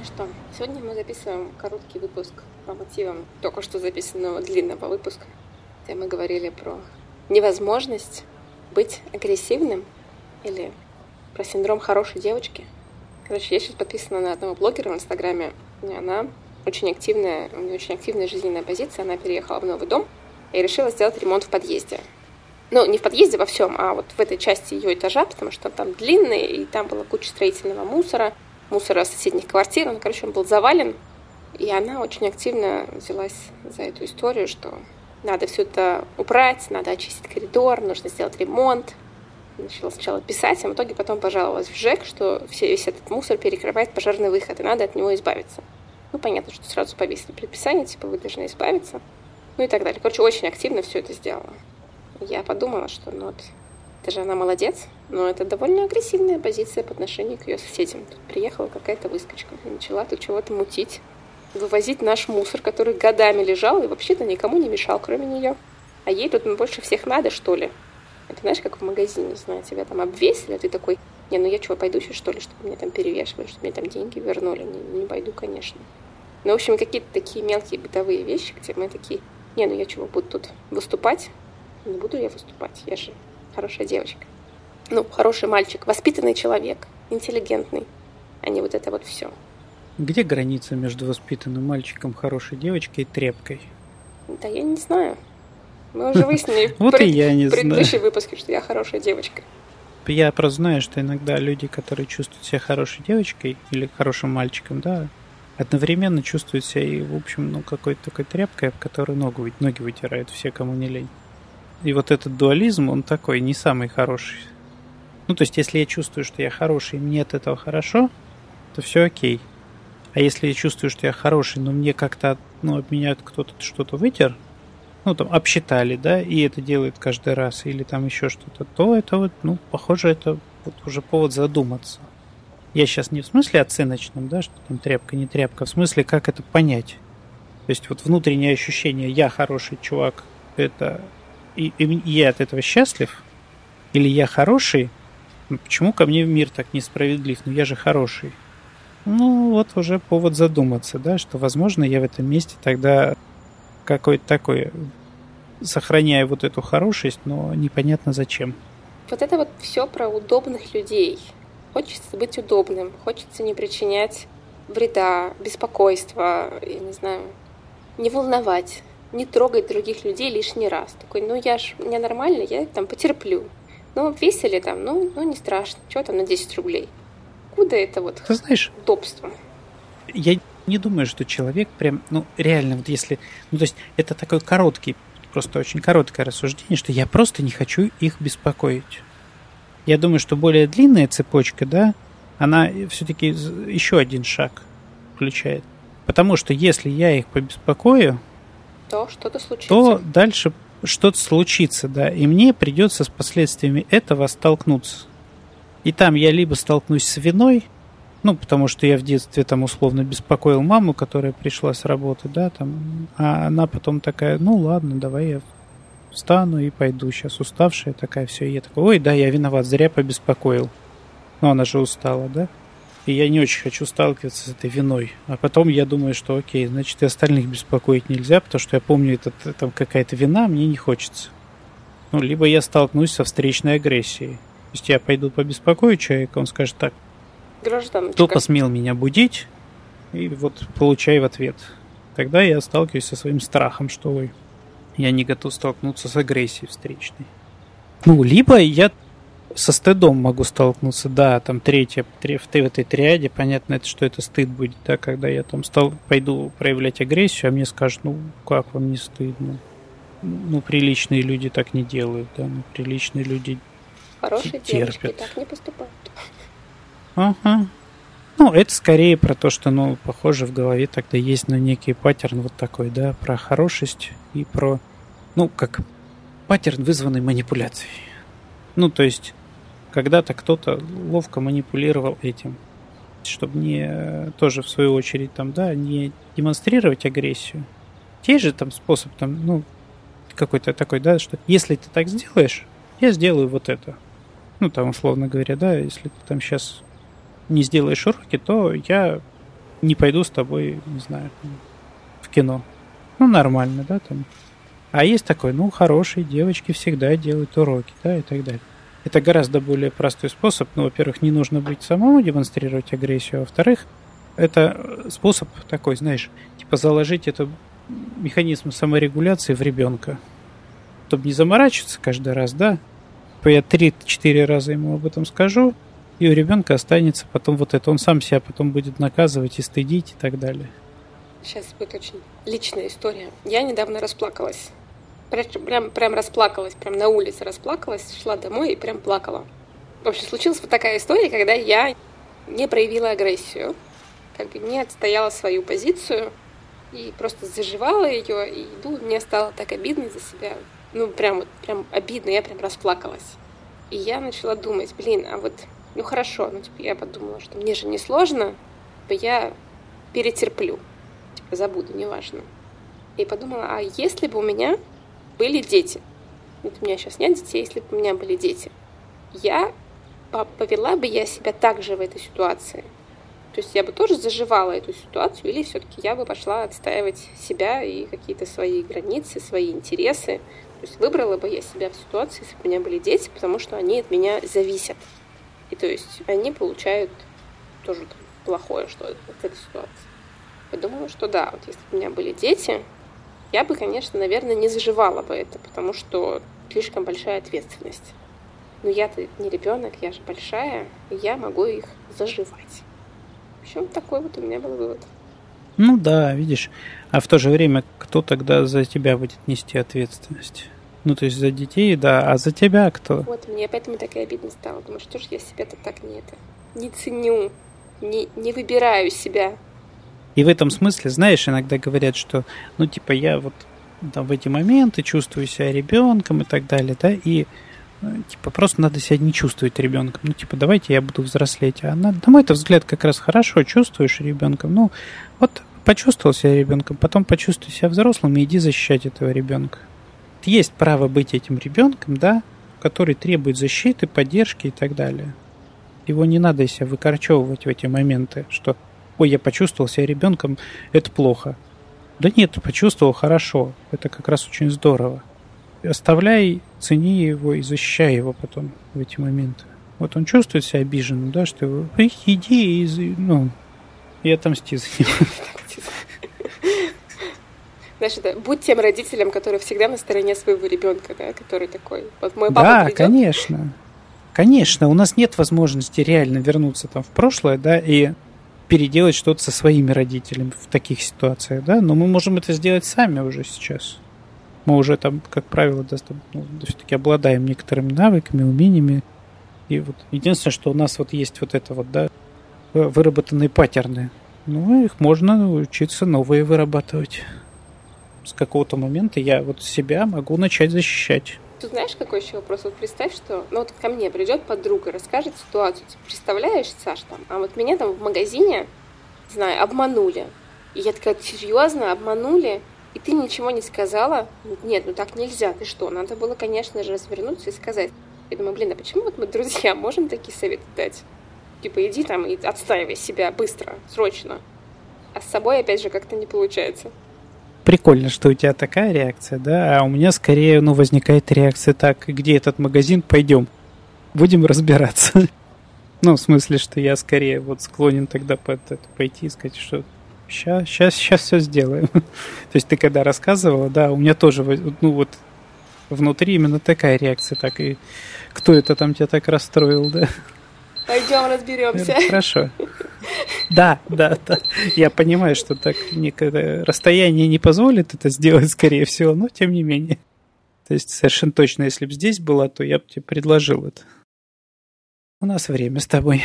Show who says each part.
Speaker 1: Ну что, сегодня мы записываем короткий выпуск по мотивам только что записанного длинного выпуска, где мы говорили про невозможность быть агрессивным или про синдром хорошей девочки. Короче, я сейчас подписана на одного блогера в Инстаграме, и она очень активная, у нее очень активная жизненная позиция, она переехала в новый дом и решила сделать ремонт в подъезде. Ну, не в подъезде во всем, а вот в этой части ее этажа, потому что там длинный, и там была куча строительного мусора, мусора соседних квартир. Ну, короче, он был завален. И она очень активно взялась за эту историю, что надо все это убрать, надо очистить коридор, нужно сделать ремонт. Начала сначала писать, а в итоге потом пожаловалась в ЖЭК, что все, весь этот мусор перекрывает пожарный выход, и надо от него избавиться. Ну, понятно, что сразу повесили предписание, типа, вы должны избавиться. Ну и так далее. Короче, очень активно все это сделала я подумала, что ну вот, это же она молодец, но это довольно агрессивная позиция по отношению к ее соседям. Тут приехала какая-то выскочка начала тут чего-то мутить, вывозить наш мусор, который годами лежал и вообще-то никому не мешал, кроме нее. А ей тут больше всех надо, что ли? Это знаешь, как в магазине, не знаю, тебя там обвесили, а ты такой, не, ну я что, пойду сейчас, что ли, чтобы мне там перевешивали, чтобы мне там деньги вернули? Не, не пойду, конечно. Ну, в общем, какие-то такие мелкие бытовые вещи, где мы такие, не, ну я чего, буду тут выступать, не буду я выступать, я же хорошая девочка. Ну, хороший мальчик, воспитанный человек, интеллигентный, а не вот это вот все.
Speaker 2: Где граница между воспитанным мальчиком, хорошей девочкой и трепкой?
Speaker 1: Да я не знаю. Мы уже выяснили
Speaker 2: вот и я не
Speaker 1: в предыдущем выпуске, что я хорошая девочка.
Speaker 2: Я просто знаю, что иногда люди, которые чувствуют себя хорошей девочкой или хорошим мальчиком, да, одновременно чувствуют себя и, в общем, ну, какой-то такой тряпкой, в которой ногу, ноги вытирают все, кому не лень. И вот этот дуализм, он такой не самый хороший. Ну, то есть, если я чувствую, что я хороший, и мне от этого хорошо, то все окей. А если я чувствую, что я хороший, но мне как-то, ну, об меня кто-то что-то вытер, ну, там, обсчитали, да, и это делает каждый раз, или там еще что-то, то это вот, ну, похоже, это вот уже повод задуматься. Я сейчас не в смысле оценочном, да, что там тряпка, не тряпка, в смысле, как это понять. То есть вот внутреннее ощущение «я хороший чувак» — это и, и я от этого счастлив, или я хороший, ну, почему ко мне мир так несправедлив? Ну я же хороший. Ну вот уже повод задуматься, да, что возможно я в этом месте тогда какой-то такой, сохраняю вот эту хорошесть, но непонятно зачем.
Speaker 1: Вот это вот все про удобных людей. Хочется быть удобным, хочется не причинять вреда, беспокойства, я не знаю, не волновать не трогать других людей лишний раз. Такой, ну я ж, мне нормально, я там потерплю. Ну, весели там, ну, ну не страшно. Чего там на 10 рублей? Куда это вот
Speaker 2: Ты знаешь,
Speaker 1: удобство?
Speaker 2: Я не думаю, что человек прям, ну, реально, вот если... Ну, то есть, это такой короткий, просто очень короткое рассуждение, что я просто не хочу их беспокоить. Я думаю, что более длинная цепочка, да, она все-таки еще один шаг включает. Потому что если я их побеспокою,
Speaker 1: то что-то случится.
Speaker 2: То дальше что-то случится, да, и мне придется с последствиями этого столкнуться. И там я либо столкнусь с виной, ну, потому что я в детстве там условно беспокоил маму, которая пришла с работы, да, там, а она потом такая, ну ладно, давай я встану и пойду, сейчас уставшая такая, все, и я такой, ой, да, я виноват, зря побеспокоил. Ну, она же устала, да? И я не очень хочу сталкиваться с этой виной. А потом я думаю, что окей, значит и остальных беспокоить нельзя, потому что я помню, это там какая-то вина, мне не хочется. Ну, либо я столкнусь со встречной агрессией. То есть я пойду побеспокою человека, он скажет так.
Speaker 1: Гражданочка.
Speaker 2: Кто посмел меня будить? И вот получай в ответ. Тогда я сталкиваюсь со своим страхом, что ой, я не готов столкнуться с агрессией встречной. Ну, либо я со стыдом могу столкнуться, да, там третья, в, в этой триаде, понятно, это, что это стыд будет, да, когда я там стал, пойду проявлять агрессию, а мне скажут, ну, как вам не стыдно? Ну, приличные люди так не делают, да, ну, приличные люди
Speaker 1: Хорошие терпят. так не поступают.
Speaker 2: Ага. Ну, это скорее про то, что, ну, похоже, в голове тогда есть, ну, некий паттерн вот такой, да, про хорошесть и про, ну, как паттерн, вызванный манипуляцией. Ну, то есть, когда-то кто-то ловко манипулировал этим, чтобы не тоже в свою очередь там, да, не демонстрировать агрессию. Те же там способ там, ну, какой-то такой, да, что если ты так сделаешь, я сделаю вот это. Ну, там, условно говоря, да, если ты там сейчас не сделаешь уроки, то я не пойду с тобой, не знаю, в кино. Ну, нормально, да, там. А есть такой, ну, хорошие девочки всегда делают уроки, да, и так далее. Это гораздо более простой способ. Ну, во-первых, не нужно быть самому демонстрировать агрессию, а во-вторых, это способ такой, знаешь, типа заложить это механизм саморегуляции в ребенка. Чтобы не заморачиваться каждый раз, да? Я три-четыре раза ему об этом скажу, и у ребенка останется потом вот это. Он сам себя потом будет наказывать и стыдить и так далее.
Speaker 1: Сейчас будет очень личная история. Я недавно расплакалась. Прям, прям, расплакалась, прям на улице расплакалась, шла домой и прям плакала. В общем, случилась вот такая история, когда я не проявила агрессию, как бы не отстояла свою позицию и просто заживала ее, и ну, мне стало так обидно за себя. Ну, прям вот, прям обидно, я прям расплакалась. И я начала думать, блин, а вот, ну хорошо, ну типа я подумала, что мне же не сложно, типа я перетерплю, типа забуду, неважно. И подумала, а если бы у меня были дети, вот у меня сейчас нет детей, если бы у меня были дети, я повела бы я себя так же в этой ситуации – то есть я бы тоже заживала эту ситуацию, или все-таки я бы пошла отстаивать себя и какие-то свои границы, свои интересы. То есть выбрала бы я себя в ситуации, если бы у меня были дети, потому что они от меня зависят. И то есть они получают тоже плохое что от этой ситуации. Я думала, что да, вот если бы у меня были дети, я бы, конечно, наверное, не заживала бы это, потому что слишком большая ответственность. Но я-то не ребенок, я же большая, и я могу их заживать. В общем, такой вот у меня был вывод.
Speaker 2: Ну да, видишь. А в то же время, кто тогда за тебя будет нести ответственность? Ну, то есть за детей, да, а за тебя кто?
Speaker 1: Вот, мне поэтому так и обидно стало. Думаю, что ж я себя-то так не это, не ценю, не, не выбираю себя.
Speaker 2: И в этом смысле, знаешь, иногда говорят, что, ну, типа, я вот там в эти моменты чувствую себя ребенком и так далее, да, и Типа, просто надо себя не чувствовать ребенком. Ну, типа, давайте я буду взрослеть. А на, на мой взгляд, как раз хорошо чувствуешь ребенком. Ну, вот почувствовал себя ребенком, потом почувствуй себя взрослым и иди защищать этого ребенка. Есть право быть этим ребенком, да, который требует защиты, поддержки и так далее. Его не надо себя выкорчевывать в эти моменты, что ой, я почувствовал себя ребенком, это плохо. Да нет, почувствовал хорошо, это как раз очень здорово оставляй, цени его и защищай его потом в эти моменты. Вот он чувствует себя обиженным, да, что его, иди и, ну, и отомсти за него.
Speaker 1: Знаешь, это будь тем родителем, который всегда на стороне своего ребенка, да, который такой. Вот мой
Speaker 2: папа Да, придет... конечно. Конечно, у нас нет возможности реально вернуться там в прошлое, да, и переделать что-то со своими родителями в таких ситуациях, да, но мы можем это сделать сами уже сейчас мы уже там, как правило, ну, все-таки обладаем некоторыми навыками, умениями. И вот единственное, что у нас вот есть вот это вот, да, выработанные паттерны. Ну, их можно учиться новые вырабатывать. С какого-то момента я вот себя могу начать защищать.
Speaker 1: Ты знаешь, какой еще вопрос? Вот представь, что ну вот ко мне придет подруга, расскажет ситуацию. Ты представляешь, Саш, там, а вот меня там в магазине, не знаю, обманули. И я такая, серьезно, обманули? и ты ничего не сказала, нет, ну так нельзя, ты что? Надо было, конечно же, развернуться и сказать. Я думаю, блин, а почему вот мы друзья можем такие советы дать? Типа, иди там и отстаивай себя быстро, срочно. А с собой, опять же, как-то не получается.
Speaker 2: Прикольно, что у тебя такая реакция, да? А у меня скорее, ну, возникает реакция так, где этот магазин, пойдем, будем разбираться. Ну, в смысле, что я скорее вот склонен тогда под это пойти и сказать, что сейчас, сейчас, сейчас все сделаем. То есть ты когда рассказывала, да, у меня тоже, ну вот, внутри именно такая реакция, так и кто это там тебя так расстроил, да?
Speaker 1: Пойдем разберемся.
Speaker 2: Хорошо. Да, да, да. Я понимаю, что так некое расстояние не позволит это сделать, скорее всего, но тем не менее. То есть совершенно точно, если бы здесь была, то я бы тебе предложил это. У нас время с тобой.